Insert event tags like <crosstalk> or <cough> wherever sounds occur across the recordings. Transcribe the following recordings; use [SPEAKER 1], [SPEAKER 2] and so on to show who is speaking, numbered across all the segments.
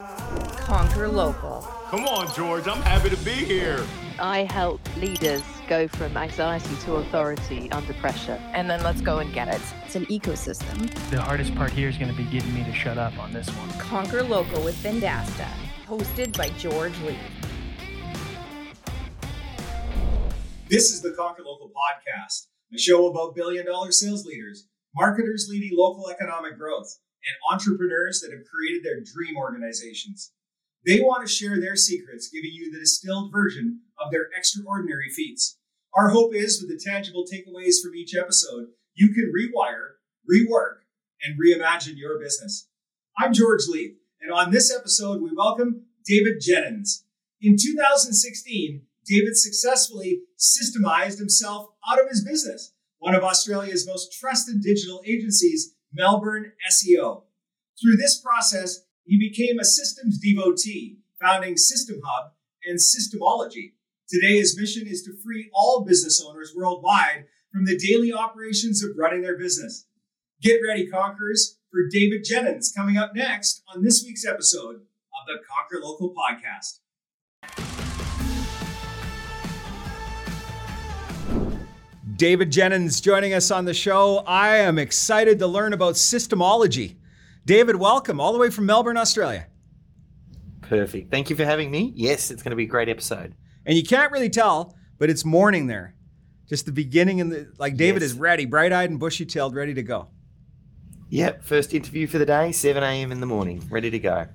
[SPEAKER 1] Conquer local.
[SPEAKER 2] Come on, George. I'm happy to be here.
[SPEAKER 3] I help leaders go from anxiety to authority under pressure.
[SPEAKER 1] And then let's go and get it.
[SPEAKER 4] It's an ecosystem.
[SPEAKER 5] The hardest part here is going to be getting me to shut up on this one.
[SPEAKER 1] Conquer Local with Vendasta, hosted by George Leith.
[SPEAKER 6] This is the Conquer Local podcast, a show about billion dollar sales leaders, marketers leading local economic growth, and entrepreneurs that have created their dream organizations. They want to share their secrets, giving you the distilled version of their extraordinary feats. Our hope is, with the tangible takeaways from each episode, you can rewire, rework, and reimagine your business. I'm George Leith, and on this episode, we welcome David Jennings. In 2016, David successfully systemized himself out of his business, one of Australia's most trusted digital agencies, Melbourne SEO. Through this process, he became a systems devotee, founding System Hub and Systemology. Today, his mission is to free all business owners worldwide from the daily operations of running their business. Get ready, Conquerors, for David Jennings coming up next on this week's episode of the Conquer Local podcast. David Jennings joining us on the show. I am excited to learn about systemology. David, welcome all the way from Melbourne, Australia.
[SPEAKER 7] Perfect. Thank you for having me. Yes, it's going to be a great episode.
[SPEAKER 6] And you can't really tell, but it's morning there. Just the beginning and the like David yes. is ready, bright-eyed and bushy-tailed, ready to go.
[SPEAKER 7] Yep, first interview for the day, 7 a.m. in the morning, ready to go.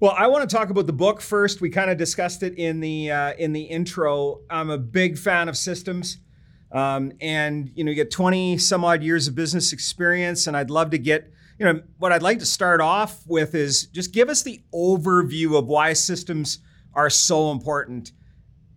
[SPEAKER 6] Well, I want to talk about the book first. We kind of discussed it in the uh, in the intro. I'm a big fan of systems. Um, and you know, you get 20 some odd years of business experience, and I'd love to get, you know, what I'd like to start off with is just give us the overview of why systems are so important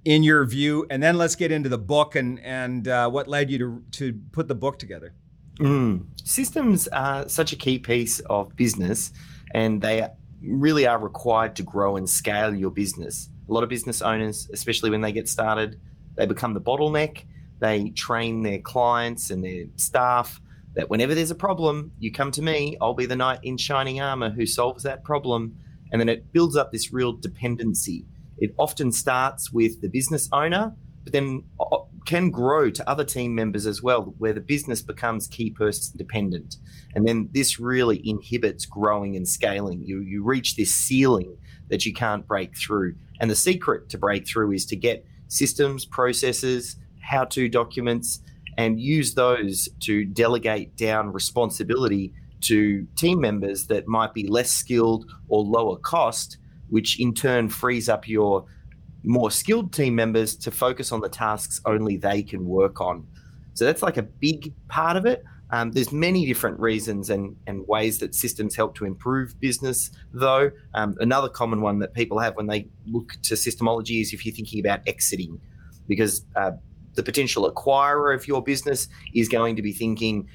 [SPEAKER 6] in your view, and then let's get into the book and and uh, what led you to to put the book together.
[SPEAKER 7] Mm. Systems are such a key piece of business, and they really are required to grow and scale your business. A lot of business owners, especially when they get started, they become the bottleneck they train their clients and their staff that whenever there's a problem, you come to me, I'll be the knight in shining armor who solves that problem. And then it builds up this real dependency. It often starts with the business owner, but then uh, can grow to other team members as well, where the business becomes key person dependent. And then this really inhibits growing and scaling. You, you reach this ceiling that you can't break through. And the secret to break through is to get systems, processes, how to documents and use those to delegate down responsibility to team members that might be less skilled or lower cost, which in turn frees up your more skilled team members to focus on the tasks only they can work on. So that's like a big part of it. Um, there's many different reasons and, and ways that systems help to improve business, though. Um, another common one that people have when they look to systemology is if you're thinking about exiting, because uh, the potential acquirer of your business is going to be thinking,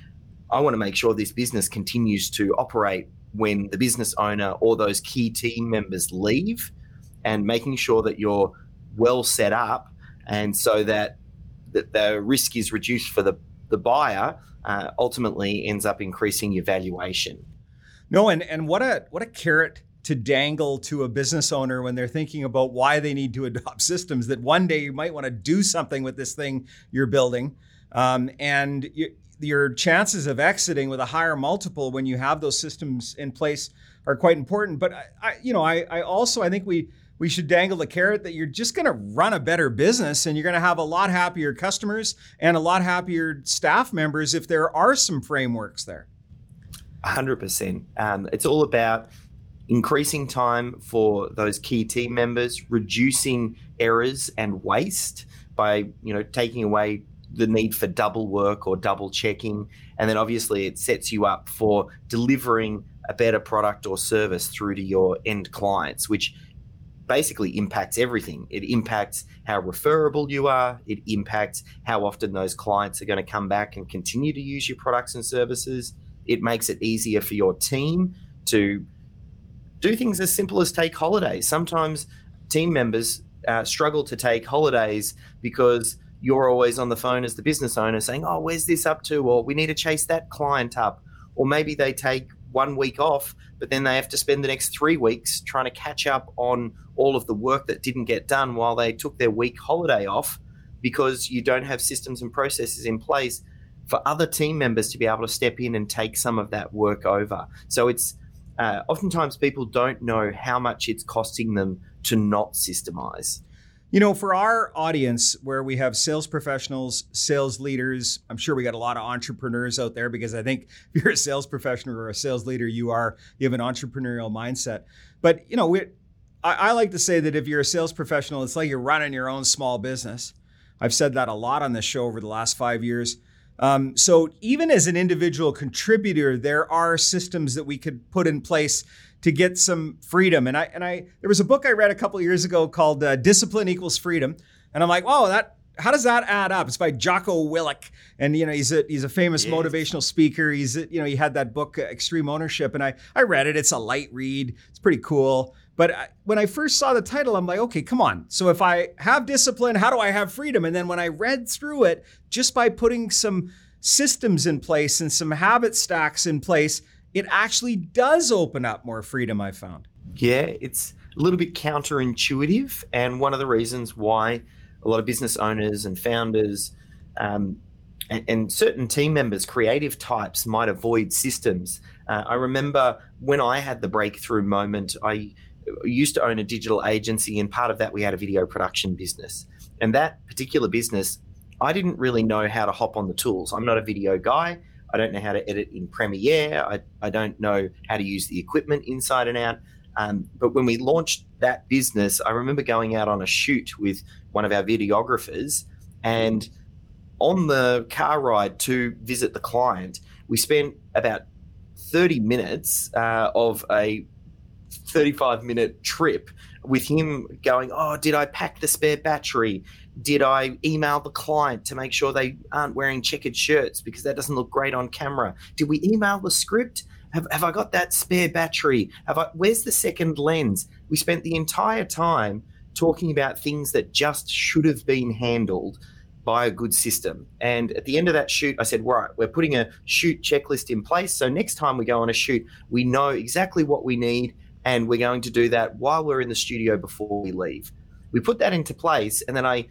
[SPEAKER 7] I want to make sure this business continues to operate when the business owner or those key team members leave and making sure that you're well set up and so that, that the risk is reduced for the, the buyer uh, ultimately ends up increasing your valuation.
[SPEAKER 6] No, and, and what a what a carrot to dangle to a business owner when they're thinking about why they need to <laughs> adopt systems that one day you might want to do something with this thing you're building. Um, and you, your chances of exiting with a higher multiple when you have those systems in place are quite important. But I, I you know, I, I also I think we we should dangle the carrot that you're just going to run a better business and you're going to have a lot happier customers and a lot happier staff members if there are some frameworks there.
[SPEAKER 7] 100%. Um, it's all about increasing time for those key team members, reducing errors and waste by you know taking away the need for double work or double checking, and then obviously it sets you up for delivering a better product or service through to your end clients, which basically impacts everything. It impacts how referable you are. It impacts how often those clients are going to come back and continue to use your products and services. It makes it easier for your team to do things as simple as take holidays. Sometimes team members uh, struggle to take holidays because you're always on the phone as the business owner saying, Oh, where's this up to? Or we need to chase that client up. Or maybe they take one week off, but then they have to spend the next three weeks trying to catch up on all of the work that didn't get done while they took their week holiday off because you don't have systems and processes in place for other team members to be able to step in and take some of that work over. So it's uh, oftentimes people don't know how much it's costing them to not systemize.
[SPEAKER 6] You know, for our audience where we have sales professionals, sales leaders, I'm sure we got a lot of entrepreneurs out there because I think if you're a sales professional or a sales leader, you are you have an entrepreneurial mindset. But you know, we, I, I like to say that if you're a sales professional, it's like you're running your own small business. I've said that a lot on this show over the last five years. Um, so even as an individual contributor, there are systems that we could put in place to get some freedom. And I and I there was a book I read a couple years ago called uh, Discipline Equals Freedom, and I'm like, oh, that how does that add up? It's by Jocko Willink, and you know he's a he's a famous yes. motivational speaker. He's you know he had that book uh, Extreme Ownership, and I I read it. It's a light read. It's pretty cool. But I, when I first saw the title, I'm like, okay, come on. So if I have discipline, how do I have freedom? And then when I read through it, just by putting some systems in place and some habit stacks in place, it actually does open up more freedom, I found.
[SPEAKER 7] Yeah, it's a little bit counterintuitive. And one of the reasons why a lot of business owners and founders um, and, and, certain team members, creative types, might avoid systems. Uh, I remember when I had the breakthrough moment, I used to own a digital agency, and part of that we had a video production business. And that particular business, I didn't really know how to hop on the tools. I'm not a video guy. I don't know how to edit in Premiere. I, I don't know how to use the equipment inside and out. Um, but when we launched that business, I remember going out on a shoot with one of our videographers. And on the car ride to visit the client, we spent about 30 minutes uh, of a 35 minute trip with him going, Oh, did I pack the spare battery? Did I email the client to make sure they aren't wearing checkered shirts because that doesn't look great on camera? Did we email the script? Have, have I got that spare battery? Have I, where's the second lens? We spent the entire time talking about things that just should have been handled by a good system. And at the end of that shoot, I said, right, we're putting a shoot checklist in place. So next time we go on a shoot, we know exactly what we need. And we're going to do that while we're in the studio before we leave. We put that into place. And then I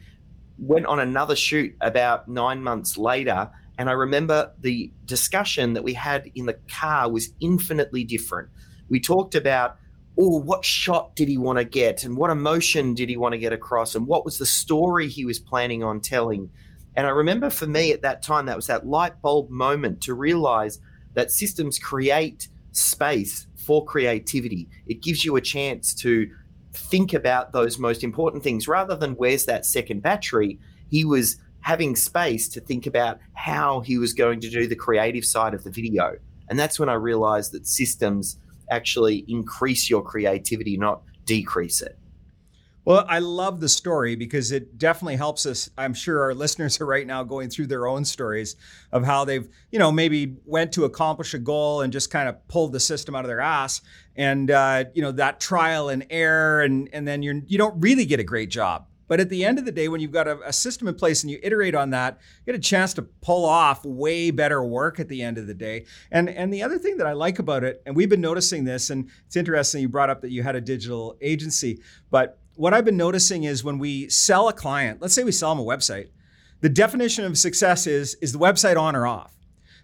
[SPEAKER 7] went on another shoot about nine months later. And I remember the discussion that we had in the car was infinitely different. We talked about, oh, what shot did he want to get? And what emotion did he want to get across? And what was the story he was planning on telling? And I remember for me at that time, that was that light bulb moment to realize that systems create space for creativity. It gives you a chance to think about those most important things rather than where's that second battery. He was having space to think about how he was going to do the creative side of the video. And that's when I realized that systems actually increase your creativity, not decrease it.
[SPEAKER 6] Well, I love the story because it definitely helps us. I'm sure our <laughs> listeners are right now going through their own stories of how they've, you know, maybe went to accomplish a goal and just kind of pulled the system out of their ass, and uh, you know that trial and error, and and then you're you don't really get a great job. But at the end of the day, when you've got a, a, system in place and you iterate on that, you get a chance to pull off way better work at the end of the day. And and the other thing that I like about it, and we've been noticing this, and it's interesting you brought up that you had a digital agency, but what I've been noticing is when we sell a client, let's say we sell them a website, the definition of success is is the website on or off.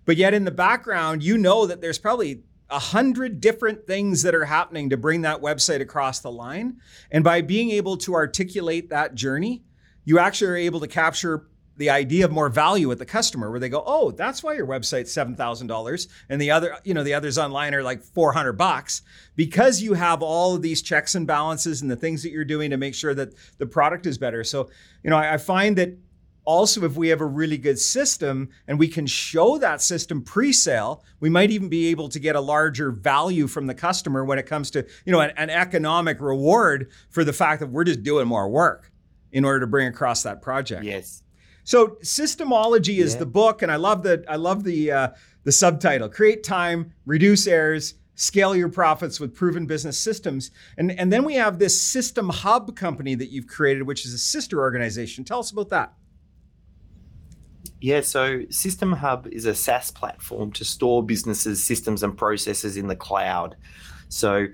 [SPEAKER 6] But yet in the background, you know that there's probably a hundred different things that are happening to bring that website across the line. And by being able to articulate that journey, you actually are able to capture the idea of more value with the customer where they go, oh, that's why your website's $7,000 and the other, you know, the others online are like 400 bucks because you have all of these checks and balances and the things that you're doing to make sure that the product is better. So, you know, I, I find that also if we have a really good system and we can show that system pre-sale we might even be able to get a larger value from the customer when it comes to you know an, an economic reward for the fact that we're just doing more work in order to bring across that project
[SPEAKER 7] yes
[SPEAKER 6] so systemology is yeah. the book, and I love the I love the uh, the subtitle: create time, reduce errors, scale your profits with proven business systems. And and then we have this System Hub company that you've created, which is a sister organization. Tell us about that.
[SPEAKER 7] Yeah, so System Hub is a SaaS platform to store businesses' systems and processes in the cloud. So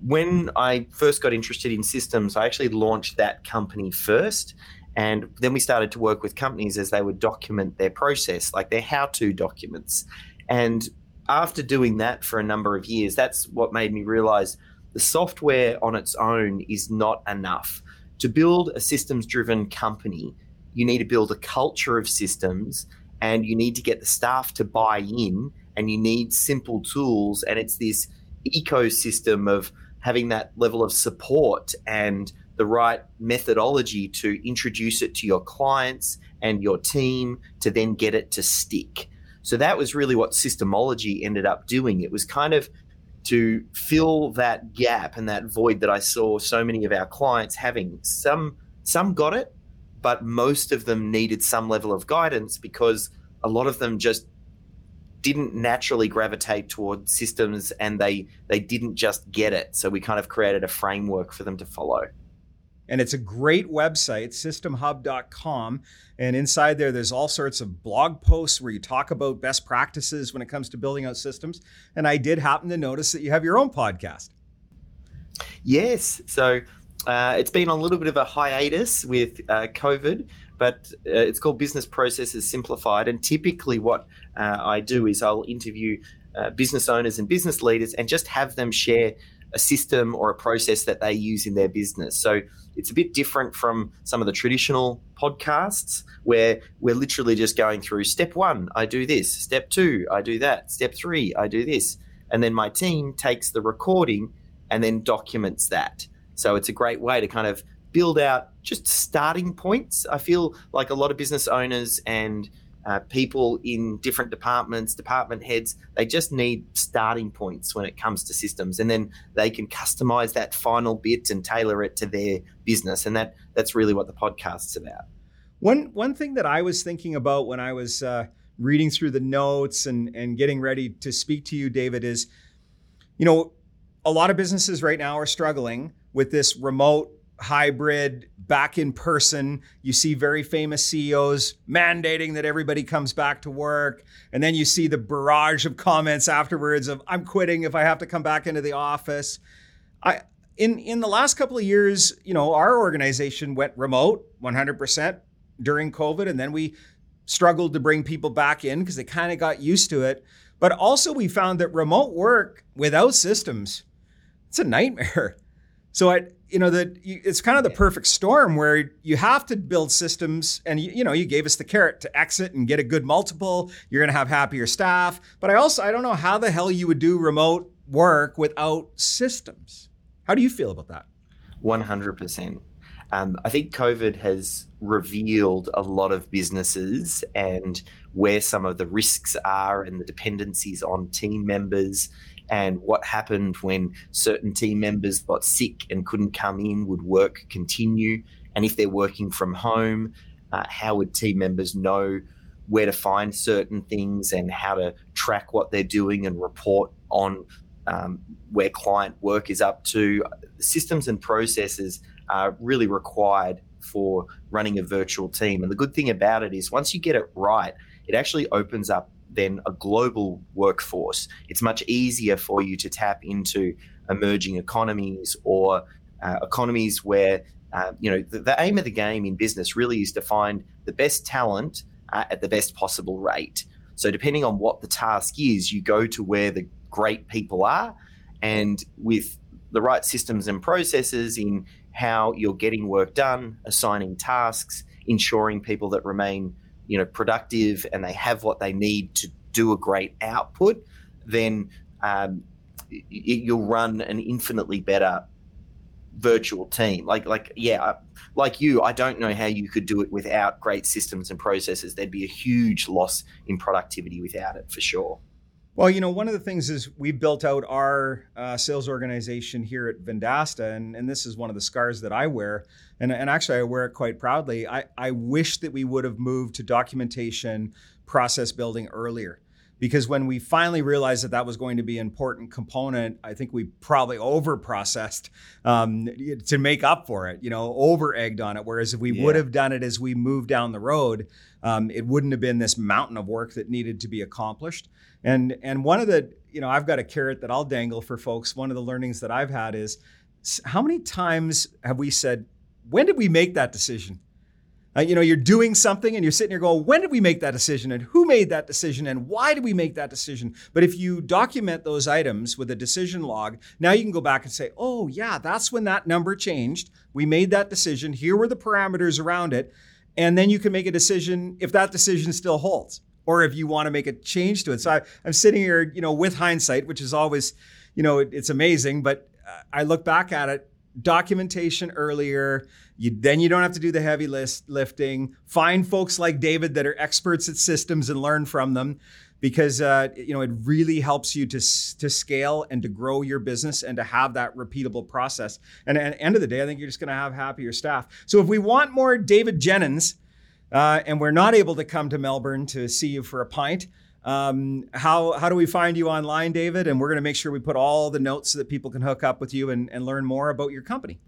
[SPEAKER 7] when I first got interested in systems, I actually launched that company first. And then we started to work with companies as they would document their process, like their how to documents. And after doing that for a number of years, that's what made me realize the software on its own is not enough. To build a systems driven company, you need to build a culture of systems and you need to get the staff to buy in and you need simple tools. And it's this ecosystem of having that level of support and the right methodology to introduce it to your clients and your team to then get it to stick. So that was really what systemology ended up doing. It was kind of to fill that gap and that void that I saw so many of our clients having. Some some got it, but most of them needed some level of guidance because a lot of them just didn't naturally gravitate toward systems and they they didn't just get it. So we kind of created a framework for them to follow.
[SPEAKER 6] And it's a great website, systemhub.com. And inside there, there's all sorts of blog posts where you talk about best practices when it comes to building out systems. And I did happen to notice that you have your own podcast.
[SPEAKER 7] Yes. So uh, it's been a little bit of a hiatus with uh, COVID, but uh, it's called Business Processes Simplified. And typically, what uh, I do is I'll interview uh, business owners and business leaders and just have them share a system or a process that they use in their business. So it's a bit different from some of the traditional podcasts where we're literally just going through step one, I do this, step two, I do that, step three, I do this. And then my team takes the recording and then documents that. So it's a great way to kind of build out just starting points. I feel like a lot of business owners and uh, people in different departments, department heads, they just need starting points when it comes to systems, and then they can customize that final bit and tailor it to their business, and that that's really what the podcast's about.
[SPEAKER 6] One one thing that I was thinking about when I was uh, reading through the notes and and getting ready to speak to you, David, is, you know, a lot of businesses right now are struggling with this remote hybrid, back in person. You see very famous CEOs mandating that everybody comes back to work. And then you see the barrage of comments afterwards of, I'm quitting if I have to come back into the office. I, in, in the last couple of years, you know, our organization went remote 100% during COVID. And then we struggled to bring people back in because they kind of got used to it. But also, we found that remote work without systems, it's a nightmare. <laughs> So I, you know, that it's kind of the perfect storm where you have to build systems, and you, you know, you gave us the carrot to exit and get a good multiple. You're going to have happier staff, but I also I don't know how the hell you would do remote work without systems. How do you feel about that?
[SPEAKER 7] One hundred percent. Um, I think COVID has revealed a lot of businesses and where some of the risks are and the dependencies on team members and what happened when certain team members got sick and couldn't come in, would work continue? And if they're working from home, uh, how would team members know where to find certain things and how to track what they're doing and report on um, where client work is up to? Systems and processes are really required for running a virtual team. And the good thing about it is once you get it right, it actually opens up then a global workforce. It's much easier for you to tap into emerging economies or uh, economies where uh, you know the, the, aim of the game in business really is to find the best talent uh, at the best possible rate. So depending on what the task is, you go to where the great people are, and with the right systems and processes in how you're getting work done, assigning tasks, ensuring people that remain you know productive and they have what they need to do a great output, then um, you'll run an infinitely better virtual team. Like like yeah, like you, I don't know how you could do it without great systems and processes. There'd be a huge loss in productivity without it for sure.
[SPEAKER 6] Well, you know, one of the things is we built out our uh, sales organization here at Vendasta, and, and this is one of the scars that I wear. And, and actually, I wear it quite proudly. I, I wish that we would have moved to documentation process building earlier because when we finally realized that that was going to be an important component, I think we probably over processed um, to make up for it, you know, over egged on it. Whereas if we
[SPEAKER 7] Yeah.
[SPEAKER 6] would have done it as we moved down the road, um, it wouldn't have been this mountain of work that needed to be accomplished. And and one of the, you know, I've got a carrot that I'll dangle for folks. One of the learnings that I've had is how many times have we said, when did we make that decision? Uh, you know, you're doing something and you're sitting here going, when did we make that decision and who made that decision and why did we make that decision? But if you document those items with a decision log, now you can go back and say, oh, yeah, that's when that number changed. We made that decision. Here were the parameters around it. And then you can make a decision if that decision still holds or if you want to make a change to it. So I, I'm sitting here, you know, with hindsight, which is always, you know, it, it's amazing, but I look back at it documentation earlier. You then you don't have to do the heavy list lifting. Find folks like David that are experts at systems and learn from them, because uh, you know it really helps you to to scale and to grow your business and to have that repeatable process. And at the end of the day, I think you're just going to have happier staff. So if we want more David Jennings, uh, and we're not able to come to Melbourne to see you for a pint. Um, how how do we find you online, David? And we're going to make sure we put all the notes so that people can hook up with you and, and learn more about your company.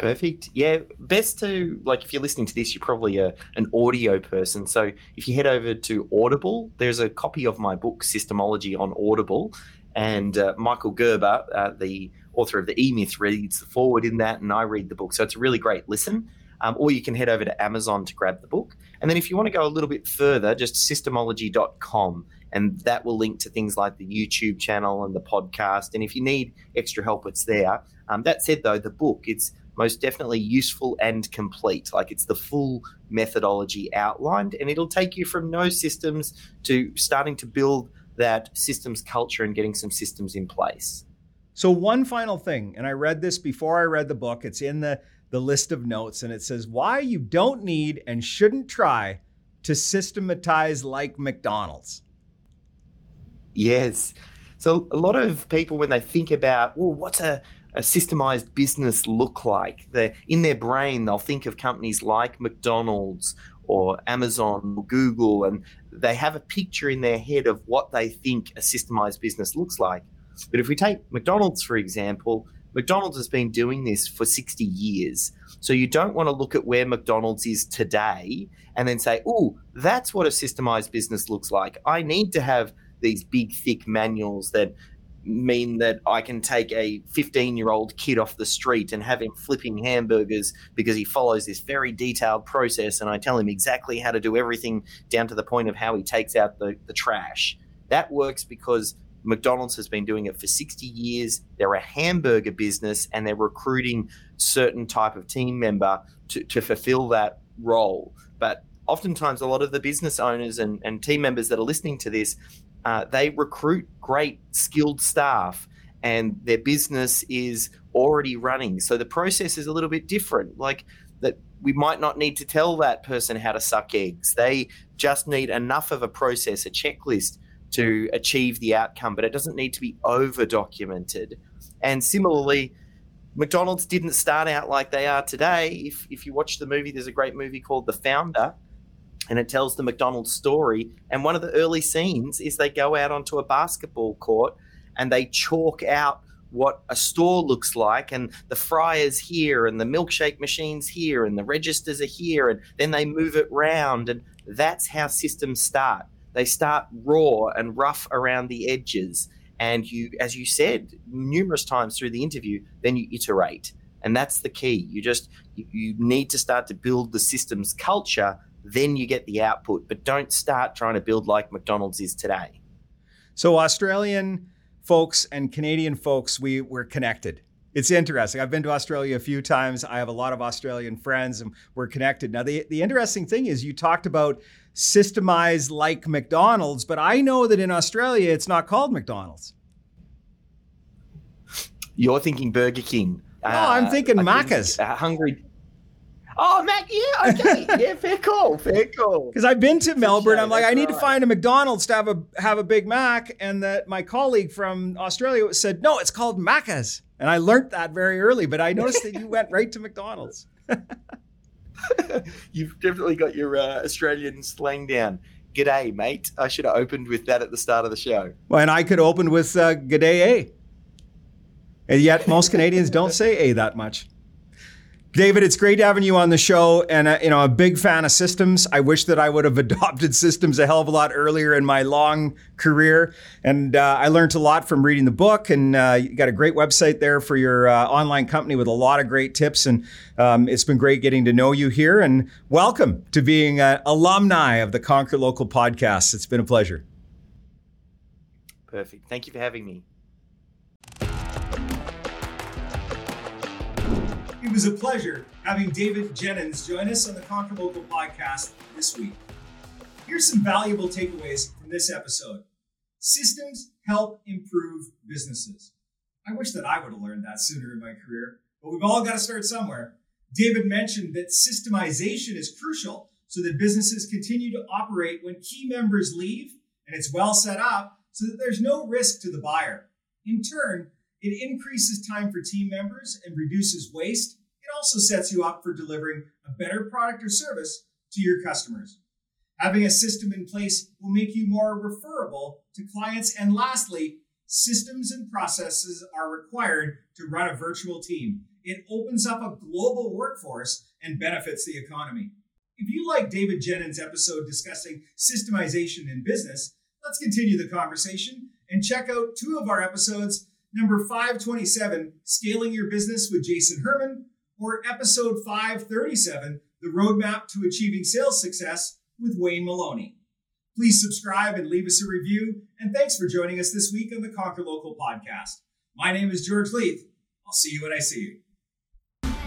[SPEAKER 7] Perfect. Yeah, best to like if you're listening to this, you're probably a, an audio person. So if you head over to Audible, there's a copy of my book Systemology on Audible, and uh, Michael Gerber, uh, the author of the E Myth, reads the foreword in that, and I read the book. So it's a really great listen. Um, or you can head over to Amazon to grab the book. And then if you want to go a little bit further, just systemology.com. And that will link to things like the YouTube channel and the podcast. And if you need extra help, it's there. Um, that said, though, the book, it's most definitely useful and complete. Like it's the full methodology outlined, and it'll take you from no systems to starting to build that systems culture and getting some systems in place.
[SPEAKER 6] So one final thing, and I read this before I read the book. It's in the the list of notes, and it says why you don't need and shouldn't try to systematize like McDonald's.
[SPEAKER 7] Yes. So a lot of people, when they think about, well, what's a, a systemized business look like? They in their brain, they'll think of companies like McDonald's or Amazon or Google, and they have a picture in their head of what they think a systemized business looks like. But if we take McDonald's, for example, McDonald's has been doing this for 60 years. So you don't want to look at where McDonald's is today and then say, oh, that's what a systemized business looks like. I need to have these big, thick manuals that mean that I can take a 15 year old kid off the street and have him flipping hamburgers because he follows this very detailed process and I tell him exactly how to do everything down to the point of how he takes out the, the trash. That works because McDonald's has been doing it for 60 years. They're a hamburger business and they're recruiting certain type of team member to, to fulfill that role. But oftentimes, a lot of the business owners and, and team members that are listening to this, uh, they recruit great skilled staff and their business is already running. So the process is a little bit different. Like that, we might not need to tell that person how to suck eggs. They just need enough of a process, a checklist to achieve the outcome, but it doesn't need to be over documented. And similarly, McDonald's didn't start out like they are today. If, if you watch the movie, there's a great movie called The Founder, and it tells the McDonald's story. And one of the early scenes is they go out onto a basketball court and they chalk out what a store looks like. And the fryers here and the milkshake machines here and the registers are here. And then they move it round and that's how systems start. They start raw and rough around the edges. And you as you said numerous times through the interview then you iterate. And that's the key. You just you, need to start to build the systems culture then you get the output but don't start trying to build like mcdonald's is today
[SPEAKER 6] So Australian folks and Canadian folks, we we're connected. It's interesting. I've been to Australia a few times. I have a lot of Australian friends and we're connected. Now the, the interesting thing is you talked about systemize like McDonald's, but I know that in Australia it's not called McDonald's.
[SPEAKER 7] you're thinking burger king
[SPEAKER 6] No, I'm thinking Macca's.
[SPEAKER 7] uh, hungry oh mac yeah okay <laughs> yeah fair call fair call
[SPEAKER 6] Because I've been to Melbourne,
[SPEAKER 7] shame,
[SPEAKER 6] I'm like, I need to find a McDonald's to have a have a Big Mac, and that my colleague from Australia said, no, it's called Macca's, and I learned that very early. But I noticed that you went <laughs> right to McDonald's. <laughs>
[SPEAKER 7] You've definitely got your uh, Australian slang down. G'day, mate. I should have opened with that at the start of the show.
[SPEAKER 4] Well, and I could open with uh, G'day A. And yet, most Canadians don't say A that much. David, it's great having you on the show, and uh, you know, a big fan of systems. I wish that I would have <laughs> adopted systems a hell of a lot earlier in my long career, and uh, I learned a lot from reading the book. And uh, you got a great website there for your uh, online company with a lot of great tips. And um, it's been great getting to know you here. And welcome to being an alumni of the Conquer Local podcast. It's been a pleasure.
[SPEAKER 7] Perfect. Thank you for having me.
[SPEAKER 6] It was a pleasure having David Jennings join us on the Conquer Local podcast this week. Here's some valuable takeaways from this episode. Systems help improve businesses. I wish that I would have learned that sooner in my career, but we've all got to start somewhere. David mentioned that systemization is crucial so that businesses continue to operate when key members leave and it's well set up so that there's no risk to the buyer. In turn, it increases time for team members and reduces waste. Also sets you up for delivering a better product or service to your customers. Having a system in place will make you more referable to clients. And lastly, systems and processes are required to run a virtual team. It opens up a global workforce and benefits the economy. If you like David Jennings' episode discussing systemization in business, let's continue the conversation and check out two of our episodes number 527, Scaling Your Business with Jason Herman, or episode 537, The Roadmap to Achieving Sales Success with Wayne Maloney. Please subscribe and leave us a review, and thanks for joining us this week on the Conquer Local podcast. My name is George Leith. I'll see you when I see you.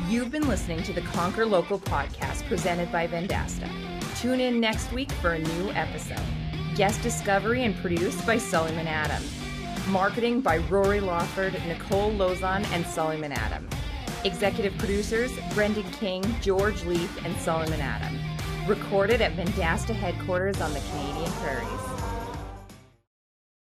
[SPEAKER 1] You've been listening to the Conquer Local podcast presented by Vendasta. Tune in next week for a new episode. Guest discovery and produced by Sullivan Adams. Marketing by Rory Lawford, Nicole Lozon, and Sullivan Adam. Executive producers Brendan King, George Leith, and Solomon Adam. Recorded at Vendasta headquarters on the Canadian Prairies.